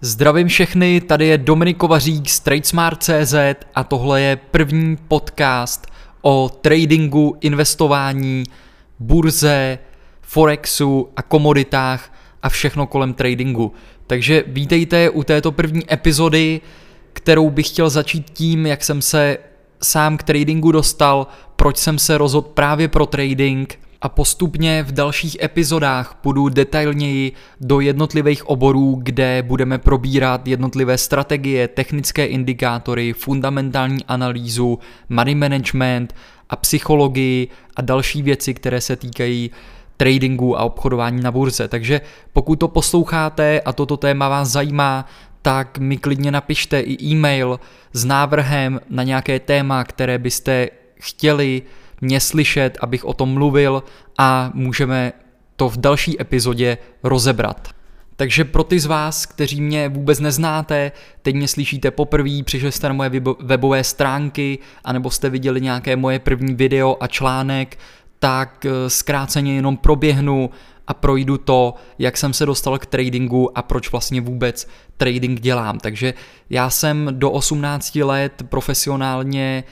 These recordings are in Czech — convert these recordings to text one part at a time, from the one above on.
Zdravím všechny, tady je Dominik Kovařík z TradeSmart.cz a tohle je první podcast o tradingu, investování, burze, forexu a komoditách a všechno kolem tradingu. Takže vítejte u této první epizody, kterou bych chtěl začít tím, jak jsem se sám k tradingu dostal, proč jsem se rozhodl právě pro trading a postupně v dalších epizodách půjdu detailněji do jednotlivých oborů, kde budeme probírat jednotlivé strategie, technické indikátory, fundamentální analýzu, money management a psychologii a další věci, které se týkají tradingu a obchodování na burze. Takže pokud to posloucháte a toto téma vás zajímá, tak mi klidně napište i e-mail s návrhem na nějaké téma, které byste chtěli mě slyšet, abych o tom mluvil a můžeme to v další epizodě rozebrat. Takže pro ty z vás, kteří mě vůbec neznáte, teď mě slyšíte poprvé, přišli jste na moje webové stránky, anebo jste viděli nějaké moje první video a článek, tak eh, zkráceně jenom proběhnu a projdu to, jak jsem se dostal k tradingu a proč vlastně vůbec trading dělám. Takže já jsem do 18 let profesionálně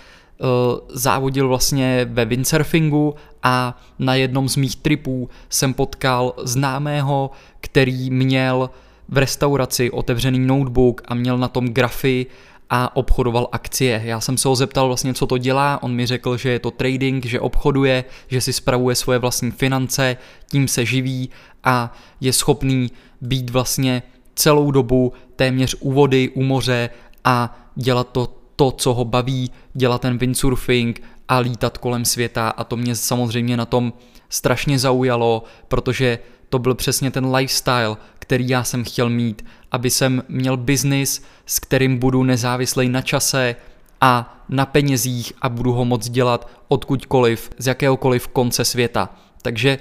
závodil vlastně ve windsurfingu a na jednom z mých tripů jsem potkal známého, který měl v restauraci otevřený notebook a měl na tom grafy a obchodoval akcie. Já jsem se ho zeptal vlastně, co to dělá, on mi řekl, že je to trading, že obchoduje, že si spravuje svoje vlastní finance, tím se živí a je schopný být vlastně celou dobu téměř u vody, u moře a dělat to to, co ho baví, dělat ten windsurfing a lítat kolem světa a to mě samozřejmě na tom strašně zaujalo, protože to byl přesně ten lifestyle, který já jsem chtěl mít, aby jsem měl biznis, s kterým budu nezávislý na čase a na penězích a budu ho moc dělat odkudkoliv, z jakéhokoliv konce světa. Takže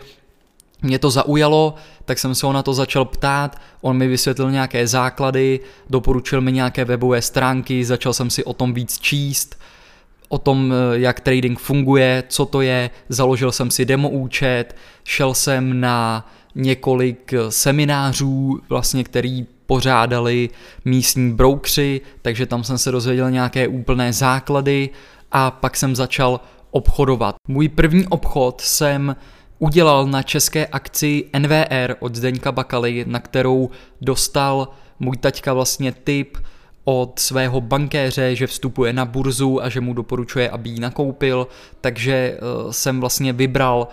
mě to zaujalo, tak jsem se ho na to začal ptát, on mi vysvětlil nějaké základy, doporučil mi nějaké webové stránky, začal jsem si o tom víc číst, o tom, eh, jak trading funguje, co to je, založil jsem si demo účet, šel jsem na několik eh, seminářů, vlastně, který pořádali místní broukři, takže tam jsem se dozvěděl nějaké úplné základy a pak jsem začal obchodovat. Můj první obchod jsem udělal na české akci NVR od Zdeňka Bakaly, na kterou dostal můj taťka vlastně tip od svého bankéře, že vstupuje na burzu a že mu doporučuje, aby ji nakoupil, takže eh, jsem vlastně vybral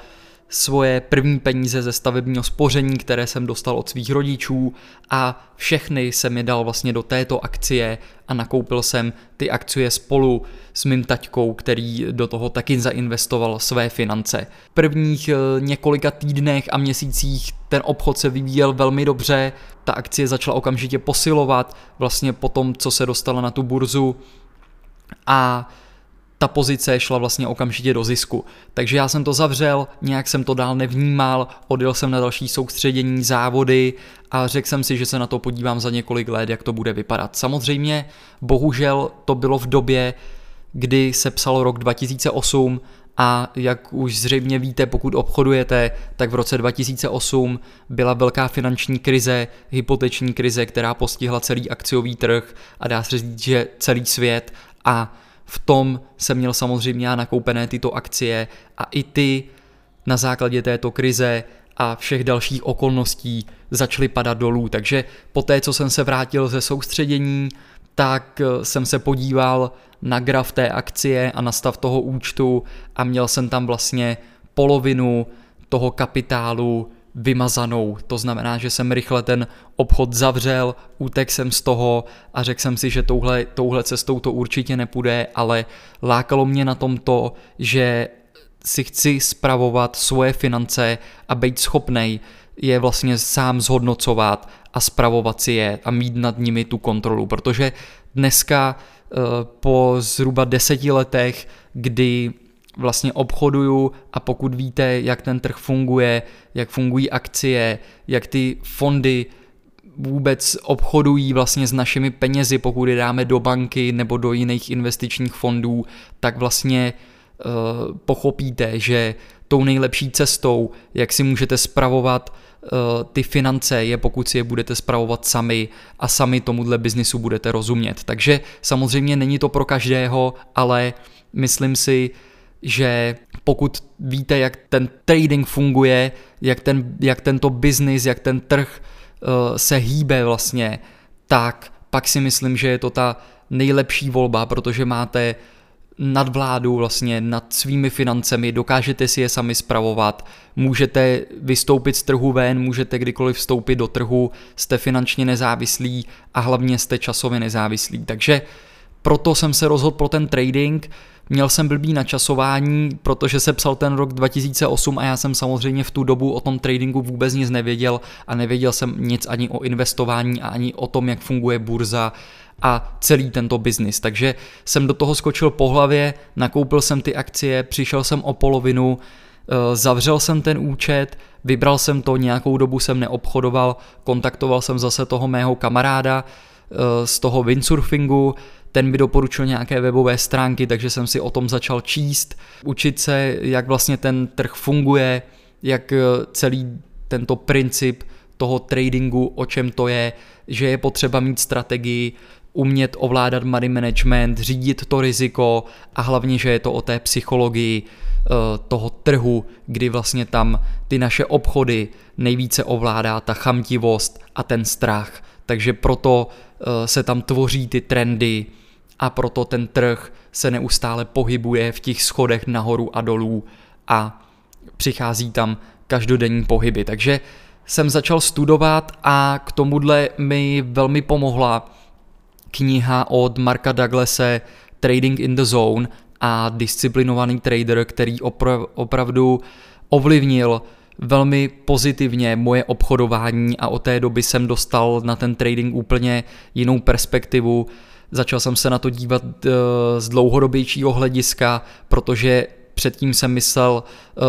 svoje první peníze ze stavebního spoření, které jsem dostal od svých rodičů a všechny jsem je dal vlastně do této akcie a nakoupil jsem ty akcie spolu s mým taťkou, který do toho taky zainvestoval své finance. V prvních eh, několika týdnech a měsících ten obchod se vyvíjel velmi dobře, ta akcie začala okamžitě posilovat, vlastně po tom, co se dostala na tu burzu a ta pozice šla vlastně okamžitě do zisku. Takže já jsem to zavřel, nějak jsem to dál nevnímal, odjel jsem na další soustředění, závody a řekl jsem si, že se na to podívám za několik let, jak to bude vypadat. Samozřejmě, bohužel to bylo v době, kdy se psal rok 2008 a jak už zřejmě víte, pokud obchodujete, tak v roce 2008 byla velká finanční krize, hypoteční krize, která postihla celý akciový trh a dá se říct, že celý svět a v tom jsem měl samozřejmě já nakoupené tyto akcie a i ty na základě této krize a všech dalších okolností začaly padat dolů. Takže po té, co jsem se vrátil ze soustředění, tak eh, jsem se podíval na graf té akcie a na stav toho účtu a měl jsem tam vlastně polovinu toho kapitálu vymazanou. To znamená, že jsem rychle ten obchod zavřel, utek jsem z toho a řekl jsem si, že touhle, touhle cestou to určitě nepůjde, ale lákalo mě na tom to, že si chci spravovat svoje finance a být schopnej je vlastně sám zhodnocovat a spravovat si je a mít nad nimi tu kontrolu, protože dneska eh, po zhruba deseti letech, kdy vlastně obchoduju a pokud víte, jak ten trh funguje, jak fungují akcie, jak ty fondy vůbec obchodují vlastně s našimi penězi, pokud je dáme do banky nebo do jiných investičních fondů, tak vlastně uh, pochopíte, že tou nejlepší cestou, jak si můžete spravovat uh, ty finance, je pokud si je budete spravovat sami a sami tomuhle biznisu budete rozumět. Takže samozřejmě není to pro každého, ale myslím si, že pokud víte, jak ten trading funguje, jak, ten, jak tento biznis, jak ten trh uh, se hýbe vlastně, tak pak si myslím, že je to ta nejlepší volba, protože máte nadvládu vlastně nad svými financemi, dokážete si je sami spravovat, můžete vystoupit z trhu ven, můžete kdykoliv vstoupit do trhu, jste finančně nezávislí a hlavně jste časově nezávislí. Takže proto jsem se rozhodl pro ten trading, Měl jsem blbý načasování, protože se psal ten rok 2008 a já jsem samozřejmě v tu dobu o tom tradingu vůbec nic nevěděl a nevěděl jsem nic ani o investování a ani o tom, jak funguje burza a celý tento biznis. Takže jsem do toho skočil po hlavě, nakoupil jsem ty akcie, přišel jsem o polovinu, eh, zavřel jsem ten účet, vybral jsem to, nějakou dobu jsem neobchodoval, kontaktoval jsem zase toho mého kamaráda eh, z toho windsurfingu, ten mi doporučil nějaké webové stránky, takže jsem si o tom začal číst, učit se, jak vlastně ten trh funguje, jak eh, celý tento princip toho tradingu, o čem to je, že je potřeba mít strategii, umět ovládat money management, řídit to riziko a hlavně, že je to o té psychologii eh, toho trhu, kdy vlastně tam ty naše obchody nejvíce ovládá ta chamtivost a ten strach. Takže proto eh, se tam tvoří ty trendy, a proto ten trh se neustále pohybuje v těch schodech nahoru a dolů a přichází tam každodenní pohyby. Takže jsem začal studovat a k tomuhle mi velmi pomohla kniha od Marka Douglase Trading in the Zone a disciplinovaný trader, který opra- opravdu ovlivnil velmi pozitivně moje obchodování a od té doby jsem dostal na ten trading úplně jinou perspektivu Začal jsem se na to dívat uh, z dlouhodobějšího hlediska, protože předtím jsem myslel uh,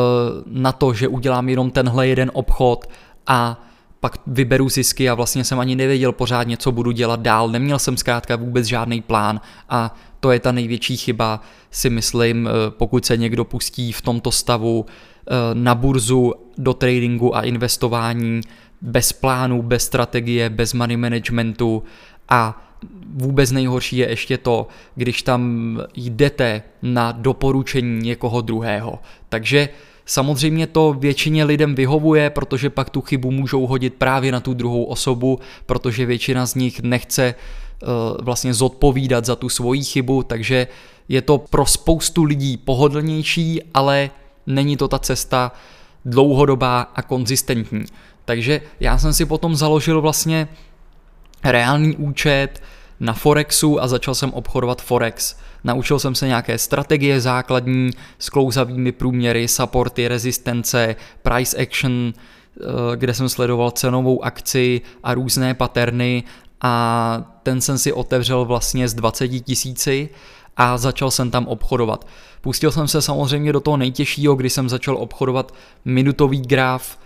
na to, že udělám jenom tenhle jeden obchod a pak vyberu zisky a vlastně jsem ani nevěděl pořádně, co budu dělat dál. Neměl jsem zkrátka vůbec žádný plán a to je ta největší chyba, si myslím, eh, pokud se někdo pustí v tomto stavu na burzu do tradingu a investování bez plánu, bez strategie, bez money managementu a vůbec nejhorší je ještě to, když tam jdete na doporučení někoho druhého. Takže Samozřejmě to většině lidem vyhovuje, protože pak tu chybu můžou hodit právě na tu druhou osobu, protože většina z nich nechce uh, vlastně zodpovídat za tu svoji chybu, takže je to pro spoustu lidí pohodlnější, ale není to ta cesta dlouhodobá a konzistentní. Takže já jsem si potom založil vlastně reálný účet, na Forexu a začal jsem obchodovat Forex. Naučil jsem se nějaké strategie základní s klouzavými průměry, supporty, rezistence, price action, eh, kde jsem sledoval cenovou akci a různé paterny a ten jsem si otevřel vlastně z 20 tisíci a začal jsem tam obchodovat. Pustil jsem se samozřejmě do toho nejtěžšího, kdy jsem začal obchodovat minutový graf,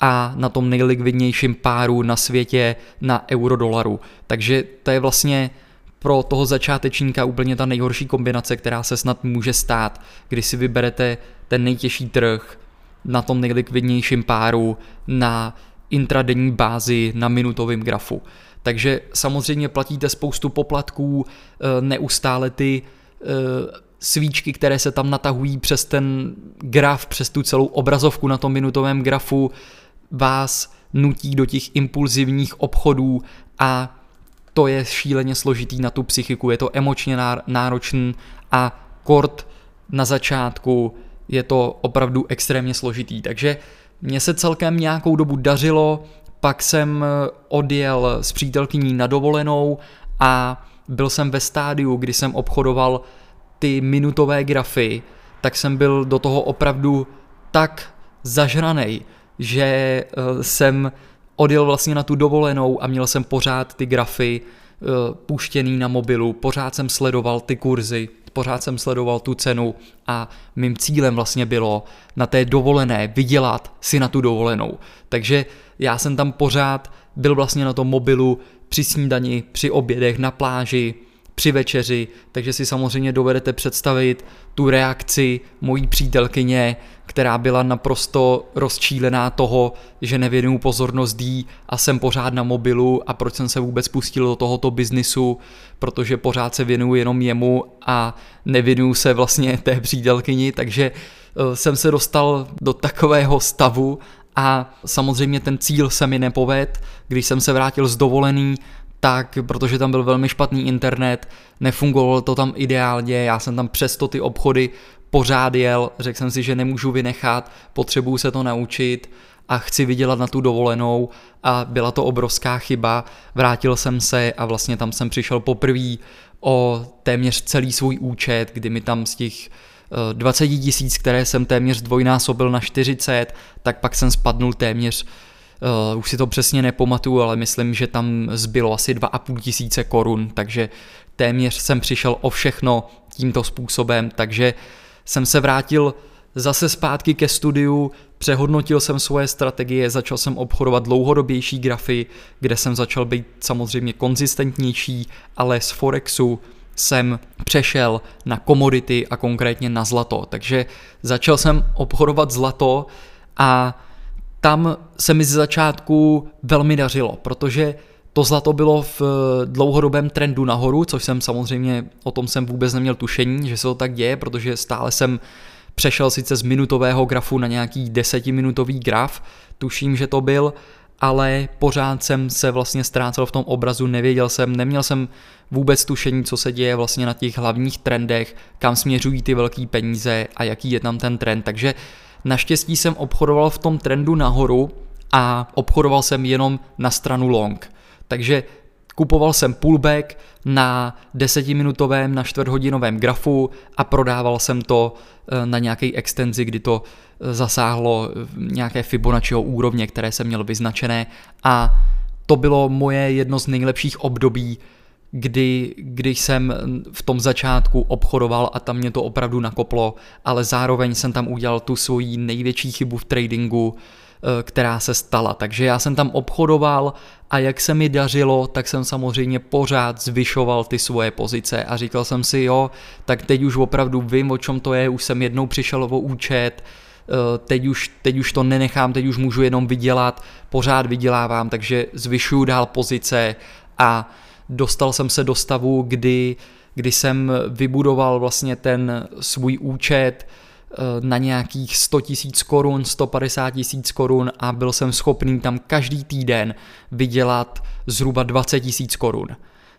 a na tom nejlikvidnějším páru na světě na euro-dolaru. Takže to je vlastně pro toho začátečníka úplně ta nejhorší kombinace, která se snad může stát, kdy si vyberete ten nejtěžší trh na tom nejlikvidnějším páru na intradenní bázi na minutovém grafu. Takže samozřejmě platíte spoustu poplatků, eh, neustále ty eh, svíčky, které se tam natahují přes ten graf, přes tu celou obrazovku na tom minutovém grafu, vás nutí do těch impulzivních obchodů a to je šíleně složitý na tu psychiku, je to emočně náročný a kort na začátku je to opravdu extrémně složitý. Takže mně se celkem nějakou dobu dařilo, pak jsem eh, odjel s přítelkyní na dovolenou a byl jsem ve stádiu, kdy jsem obchodoval ty minutové grafy, tak jsem byl do toho opravdu tak zažranej, že eh, jsem odjel vlastně na tu dovolenou a měl jsem pořád ty grafy eh, puštěný na mobilu, pořád jsem sledoval ty kurzy, pořád jsem sledoval tu cenu a mým cílem vlastně bylo na té dovolené vydělat si na tu dovolenou. Takže já jsem tam pořád byl vlastně na tom mobilu při snídani, při obědech, na pláži, při večeři, takže si samozřejmě dovedete představit tu reakci mojí přítelkyně, která byla naprosto rozčílená toho, že nevěnuju pozornost jí a jsem pořád na mobilu a proč jsem se vůbec pustil do tohoto biznisu, protože pořád se věnuju jenom jemu a nevěnuju se vlastně té přítelkyni, takže eh, jsem se dostal do takového stavu a samozřejmě ten cíl se mi nepoved, když jsem se vrátil z dovolený, tak protože tam byl velmi špatný internet, nefungovalo to tam ideálně, já jsem tam přesto ty obchody pořád jel, řekl jsem si, že nemůžu vynechat, potřebuju se to naučit a chci vydělat na tu dovolenou a byla to obrovská chyba, vrátil jsem se a vlastně tam jsem přišel poprvé o téměř celý svůj účet, kdy mi tam z těch 20 eh, tisíc, které jsem téměř dvojnásobil na 40, tak pak jsem spadnul téměř Uh, už si to přesně nepamatuju, ale myslím, že tam zbylo asi 2,5 tisíce korun, takže téměř jsem přišel o všechno tímto způsobem, takže jsem se vrátil zase zpátky ke studiu, přehodnotil jsem svoje strategie, začal jsem obchodovat dlouhodobější grafy, kde jsem začal být samozřejmě konzistentnější, ale z Forexu jsem přešel na komodity a konkrétně na zlato. Takže začal jsem obchodovat zlato a tam se mi z začátku velmi dařilo, protože to zlato bylo v dlouhodobém trendu nahoru, což jsem samozřejmě, o tom jsem vůbec neměl tušení, že se to tak děje, protože stále jsem přešel sice z minutového grafu na nějaký desetiminutový graf, tuším, že to byl, ale pořád jsem se vlastně ztrácel v tom obrazu, nevěděl jsem, neměl jsem vůbec tušení, co se děje vlastně na těch hlavních trendech, kam směřují ty velké peníze a jaký je tam ten trend, takže Naštěstí jsem obchodoval v tom trendu nahoru a obchodoval jsem jenom na stranu long. Takže kupoval jsem pullback na desetiminutovém, na čtvrthodinovém grafu a prodával jsem to eh, na nějaké extenzi, kdy to eh, zasáhlo nějaké Fibonacciho úrovně, které jsem měl vyznačené a to bylo moje jedno z nejlepších období kdy, když jsem v tom začátku obchodoval a tam mě to opravdu nakoplo, ale zároveň jsem tam udělal tu svoji největší chybu v tradingu, eh, která se stala. Takže já jsem tam obchodoval a jak se mi dařilo, tak jsem samozřejmě pořád zvyšoval ty svoje pozice a říkal jsem si, jo, tak teď už opravdu vím, o čem to je, už jsem jednou přišel o účet, eh, teď už, teď už to nenechám, teď už můžu jenom vydělat, pořád vydělávám, takže zvyšuju dál pozice a dostal jsem se do stavu, kdy, kdy jsem vybudoval vlastně ten svůj účet eh, na nějakých 100 tisíc korun, 150 tisíc korun a byl jsem schopný tam každý týden vydělat zhruba 20 tisíc korun.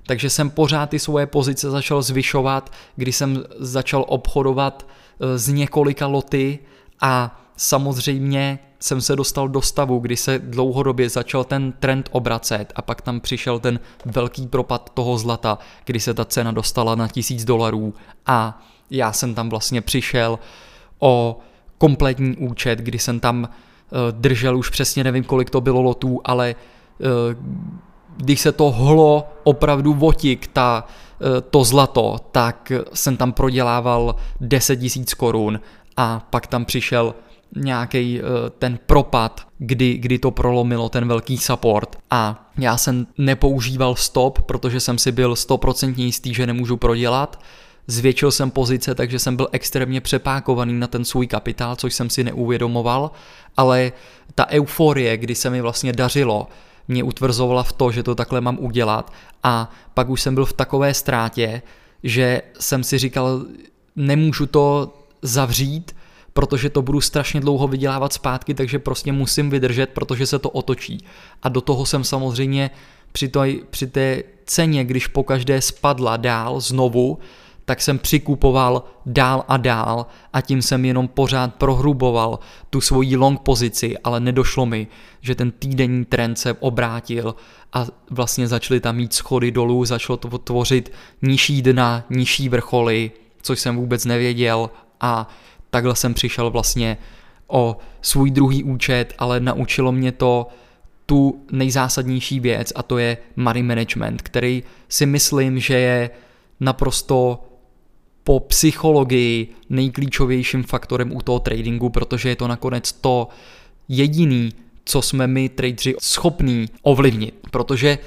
Takže jsem pořád ty svoje pozice začal zvyšovat, kdy jsem začal obchodovat eh, z několika loty a samozřejmě jsem se dostal do stavu, kdy se dlouhodobě začal ten trend obracet a pak tam přišel ten velký propad toho zlata, kdy se ta cena dostala na tisíc dolarů a já jsem tam vlastně přišel o kompletní účet, kdy jsem tam uh, držel už přesně nevím kolik to bylo lotů, ale uh, když se to hlo opravdu votik, ta, uh, to zlato, tak jsem tam prodělával 10 000 korun a pak tam přišel nějaký uh, ten propad, kdy, kdy to prolomilo ten velký support. A já jsem nepoužíval stop, protože jsem si byl 100% jistý, že nemůžu prodělat. Zvětšil jsem pozice, takže jsem byl extrémně přepákovaný na ten svůj kapitál, což jsem si neuvědomoval, ale ta euforie, kdy se mi vlastně dařilo, mě utvrzovala v to, že to takhle mám udělat. A pak už jsem byl v takové ztrátě, že jsem si říkal, nemůžu to zavřít, protože to budu strašně dlouho vydělávat zpátky, takže prostě musím vydržet, protože se to otočí. A do toho jsem samozřejmě při, toj, při té ceně, když po každé spadla dál znovu, tak jsem přikupoval dál a dál a tím jsem jenom pořád prohruboval tu svoji long pozici, ale nedošlo mi, že ten týdenní trend se obrátil a vlastně začaly tam mít schody dolů, začalo to tvořit nižší dna, nižší vrcholy, což jsem vůbec nevěděl a takhle jsem přišel vlastně o svůj druhý účet, ale naučilo mě to tu nejzásadnější věc a to je money management, který si myslím, že je naprosto po psychologii nejklíčovějším faktorem u toho tradingu, protože je to nakonec to jediný, co jsme my tradeři schopní ovlivnit, protože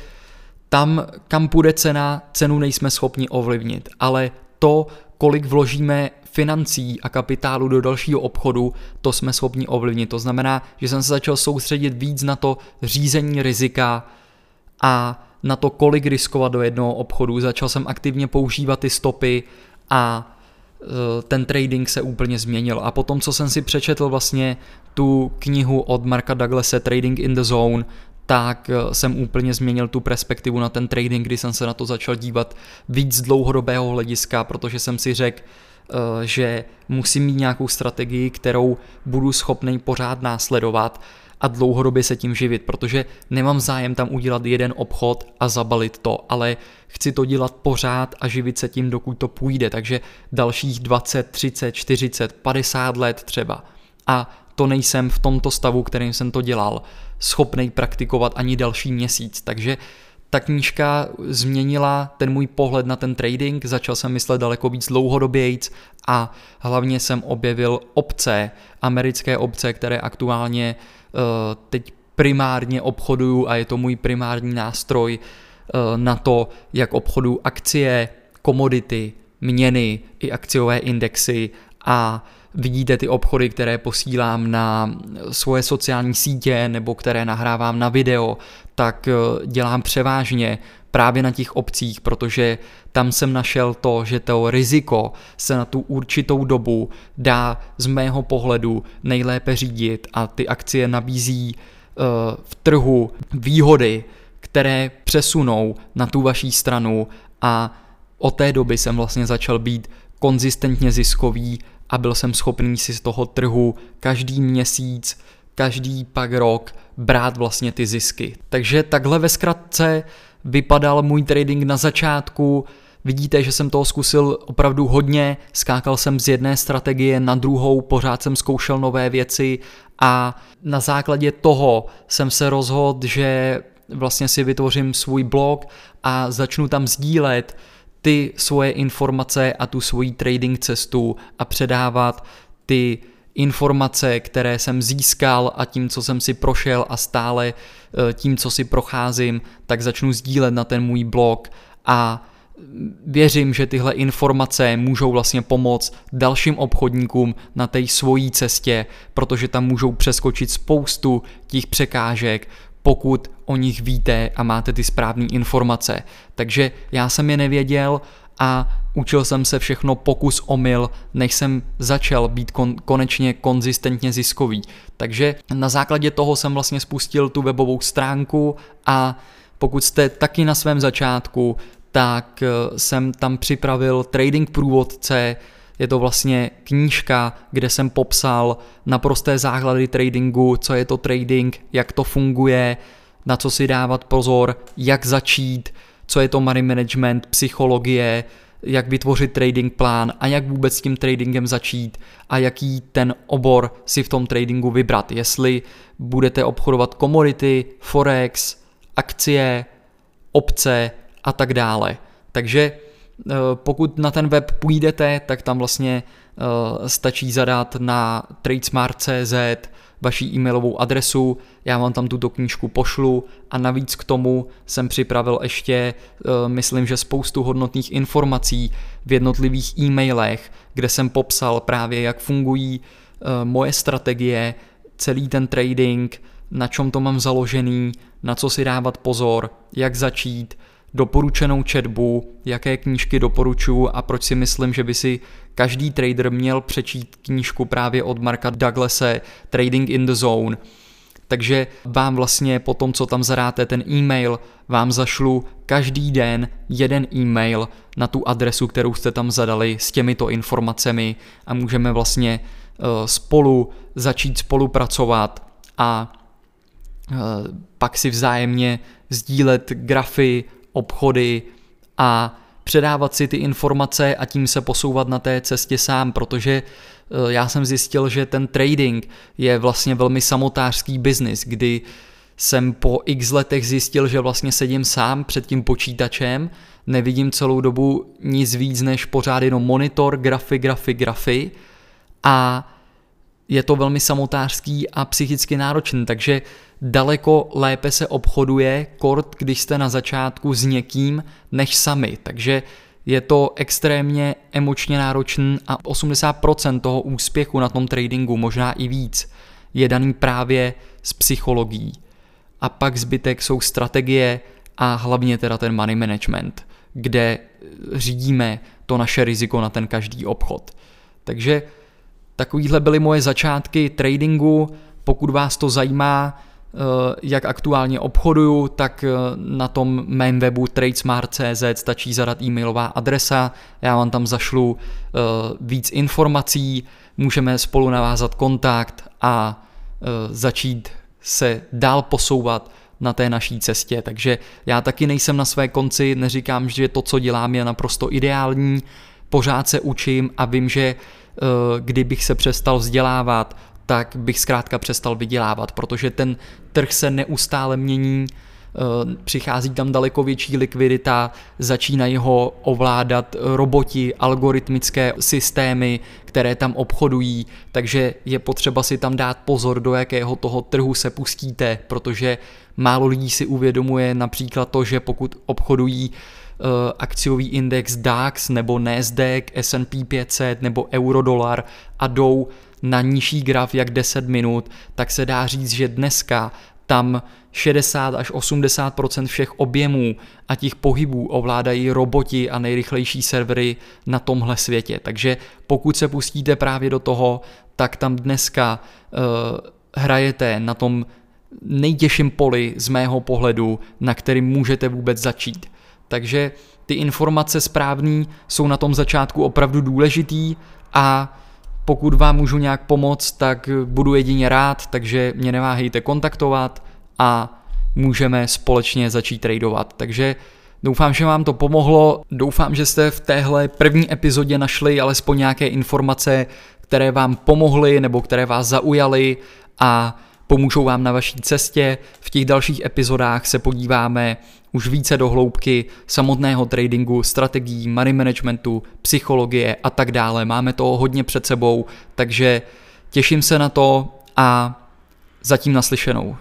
tam, kam půjde cena, cenu nejsme schopni ovlivnit, ale to, kolik vložíme financí a kapitálu do dalšího obchodu, to jsme schopni ovlivnit. To znamená, že jsem se začal soustředit víc na to řízení rizika a na to, kolik riskovat do jednoho obchodu. Začal jsem aktivně používat ty stopy a e, ten trading se úplně změnil. A potom, co jsem si přečetl vlastně tu knihu od Marka Douglase Trading in the Zone, tak e, jsem úplně změnil tu perspektivu na ten trading, kdy jsem se na to začal dívat víc z dlouhodobého hlediska, protože jsem si řekl, e, že musím mít nějakou strategii, kterou budu schopný pořád následovat a dlouhodobě se tím živit, protože nemám zájem tam udělat jeden obchod a zabalit to, ale chci to dělat pořád a živit se tím, dokud to půjde, takže dalších 20, 30, 40, 50 let třeba. A to nejsem v tomto stavu, kterým jsem to dělal, schopný praktikovat ani další měsíc, takže ta knížka změnila ten můj pohled na ten trading, začal jsem myslet daleko víc dlouhodobějc a hlavně jsem objevil obce, americké obce, které aktuálně Eh, teď primárně obchoduju a je to můj primární nástroj eh, na to, jak obchoduju akcie, komodity, měny i akciové indexy a vidíte ty obchody, které posílám na svoje sociální sítě nebo které nahrávám na video, tak eh, dělám převážně právě na těch obcích, protože tam jsem našel to, že to riziko se na tu určitou dobu dá z mého pohledu nejlépe řídit a ty akcie nabízí uh, v trhu výhody, které přesunou na tu vaší stranu a od té doby jsem vlastně začal být konzistentně ziskový a byl jsem schopný si z toho trhu každý měsíc, každý pak rok brát vlastně ty zisky. Takže takhle ve zkratce vypadal můj trading na začátku. Vidíte, že jsem toho zkusil opravdu hodně, skákal jsem z jedné strategie na druhou, pořád jsem zkoušel nové věci a na základě toho jsem se rozhodl, že vlastně si vytvořím svůj blog a začnu tam sdílet ty svoje informace a tu svoji trading cestu a předávat ty informace, které jsem získal a tím, co jsem si prošel a stále eh, tím, co si procházím, tak začnu sdílet na ten můj blog a věřím, že tyhle informace můžou vlastně pomoct dalším obchodníkům na té svojí cestě, protože tam můžou přeskočit spoustu těch překážek, pokud o nich víte a máte ty správné informace. Takže já jsem je nevěděl a učil jsem se všechno pokus omyl, než jsem začal být kon- konečně konzistentně ziskový. Takže na základě toho jsem vlastně spustil tu webovou stránku a pokud jste taky na svém začátku, tak eh, jsem tam připravil trading průvodce, je to vlastně knížka, kde jsem popsal naprosté základy tradingu, co je to trading, jak to funguje, na co si dávat pozor, jak začít, co je to money management, psychologie, jak vytvořit trading plán a jak vůbec s tím tradingem začít a jaký ten obor si v tom tradingu vybrat. Jestli budete obchodovat komodity, forex, akcie, opce a tak dále. Takže pokud na ten web půjdete, tak tam vlastně eh, stačí zadat na tradesmart.cz vaší e-mailovou adresu, já vám tam tuto knížku pošlu a navíc k tomu jsem připravil ještě, eh, myslím, že spoustu hodnotných informací v jednotlivých e-mailech, kde jsem popsal právě, jak fungují eh, moje strategie, celý ten trading, na čem to mám založený, na co si dávat pozor, jak začít, doporučenou četbu, jaké knížky doporučuji a proč si myslím, že by si každý trader měl přečít knížku právě od Marka Douglase Trading in the Zone. Takže vám vlastně po tom, co tam zadáte ten e-mail, vám zašlu každý den jeden e-mail na tu adresu, kterou jste tam zadali s těmito informacemi a můžeme vlastně eh, spolu začít spolupracovat a eh, pak si vzájemně sdílet grafy, obchody a předávat si ty informace a tím se posouvat na té cestě sám, protože eh, já jsem zjistil, že ten trading je vlastně velmi samotářský biznis, kdy jsem po x letech zjistil, že vlastně sedím sám před tím počítačem, nevidím celou dobu nic víc než pořád jenom monitor, grafy, grafy, grafy a je to velmi samotářský a psychicky náročný, takže daleko lépe se obchoduje kort, když jste na začátku s někým, než sami. Takže je to extrémně emočně náročný a 80% toho úspěchu na tom tradingu, možná i víc, je daný právě s psychologií. A pak zbytek jsou strategie a hlavně teda ten money management, kde řídíme to naše riziko na ten každý obchod. Takže takovýhle byly moje začátky tradingu. Pokud vás to zajímá, Eh, jak aktuálně obchoduju, tak eh, na tom mém webu tradesmart.cz stačí zadat e-mailová adresa, já vám tam zašlu eh, víc informací, můžeme spolu navázat kontakt a začít se dál posouvat na té naší cestě. Takže já taky nejsem na své konci, neříkám, že to, co dělám, je naprosto ideální, pořád se učím a vím, že kdybych se přestal vzdělávat, tak bych zkrátka přestal vydělávat, protože ten trh se neustále mění, eh, přichází tam daleko větší likvidita, začínají ho ovládat roboti, algoritmické systémy, které tam obchodují, takže je potřeba si tam dát pozor, do jakého toho trhu se pustíte, protože málo lidí si uvědomuje například to, že pokud obchodují uh, akciový index DAX nebo Nasdaq, S&P 500 nebo eurodolar a jdou na nižší graf jak 10 minut, tak se dá říct, že dneska tam 60 až 80 všech objemů a těch pohybů ovládají roboti a nejrychlejší servery na tomhle světě. Takže pokud se pustíte právě do toho, tak tam dneska uh, hrajete na tom nejtěžším poli z mého pohledu, na kterým můžete vůbec začít. Takže ty informace správný jsou na tom začátku opravdu důležitý a pokud vám můžu nějak pomoct, tak budu jedině rád, takže mě neváhejte kontaktovat a můžeme společně začít tradovat. Takže Doufám, že vám to pomohlo, doufám, že jste v téhle první epizodě našli alespoň nějaké informace, které vám pomohly nebo které vás zaujaly a pomůžou vám na vaší cestě. V těch dalších epizodách se podíváme už více do hloubky samotného tradingu, strategií, money managementu, psychologie a tak dále. Máme toho hodně před sebou, takže těším se na to a zatím naslyšenou.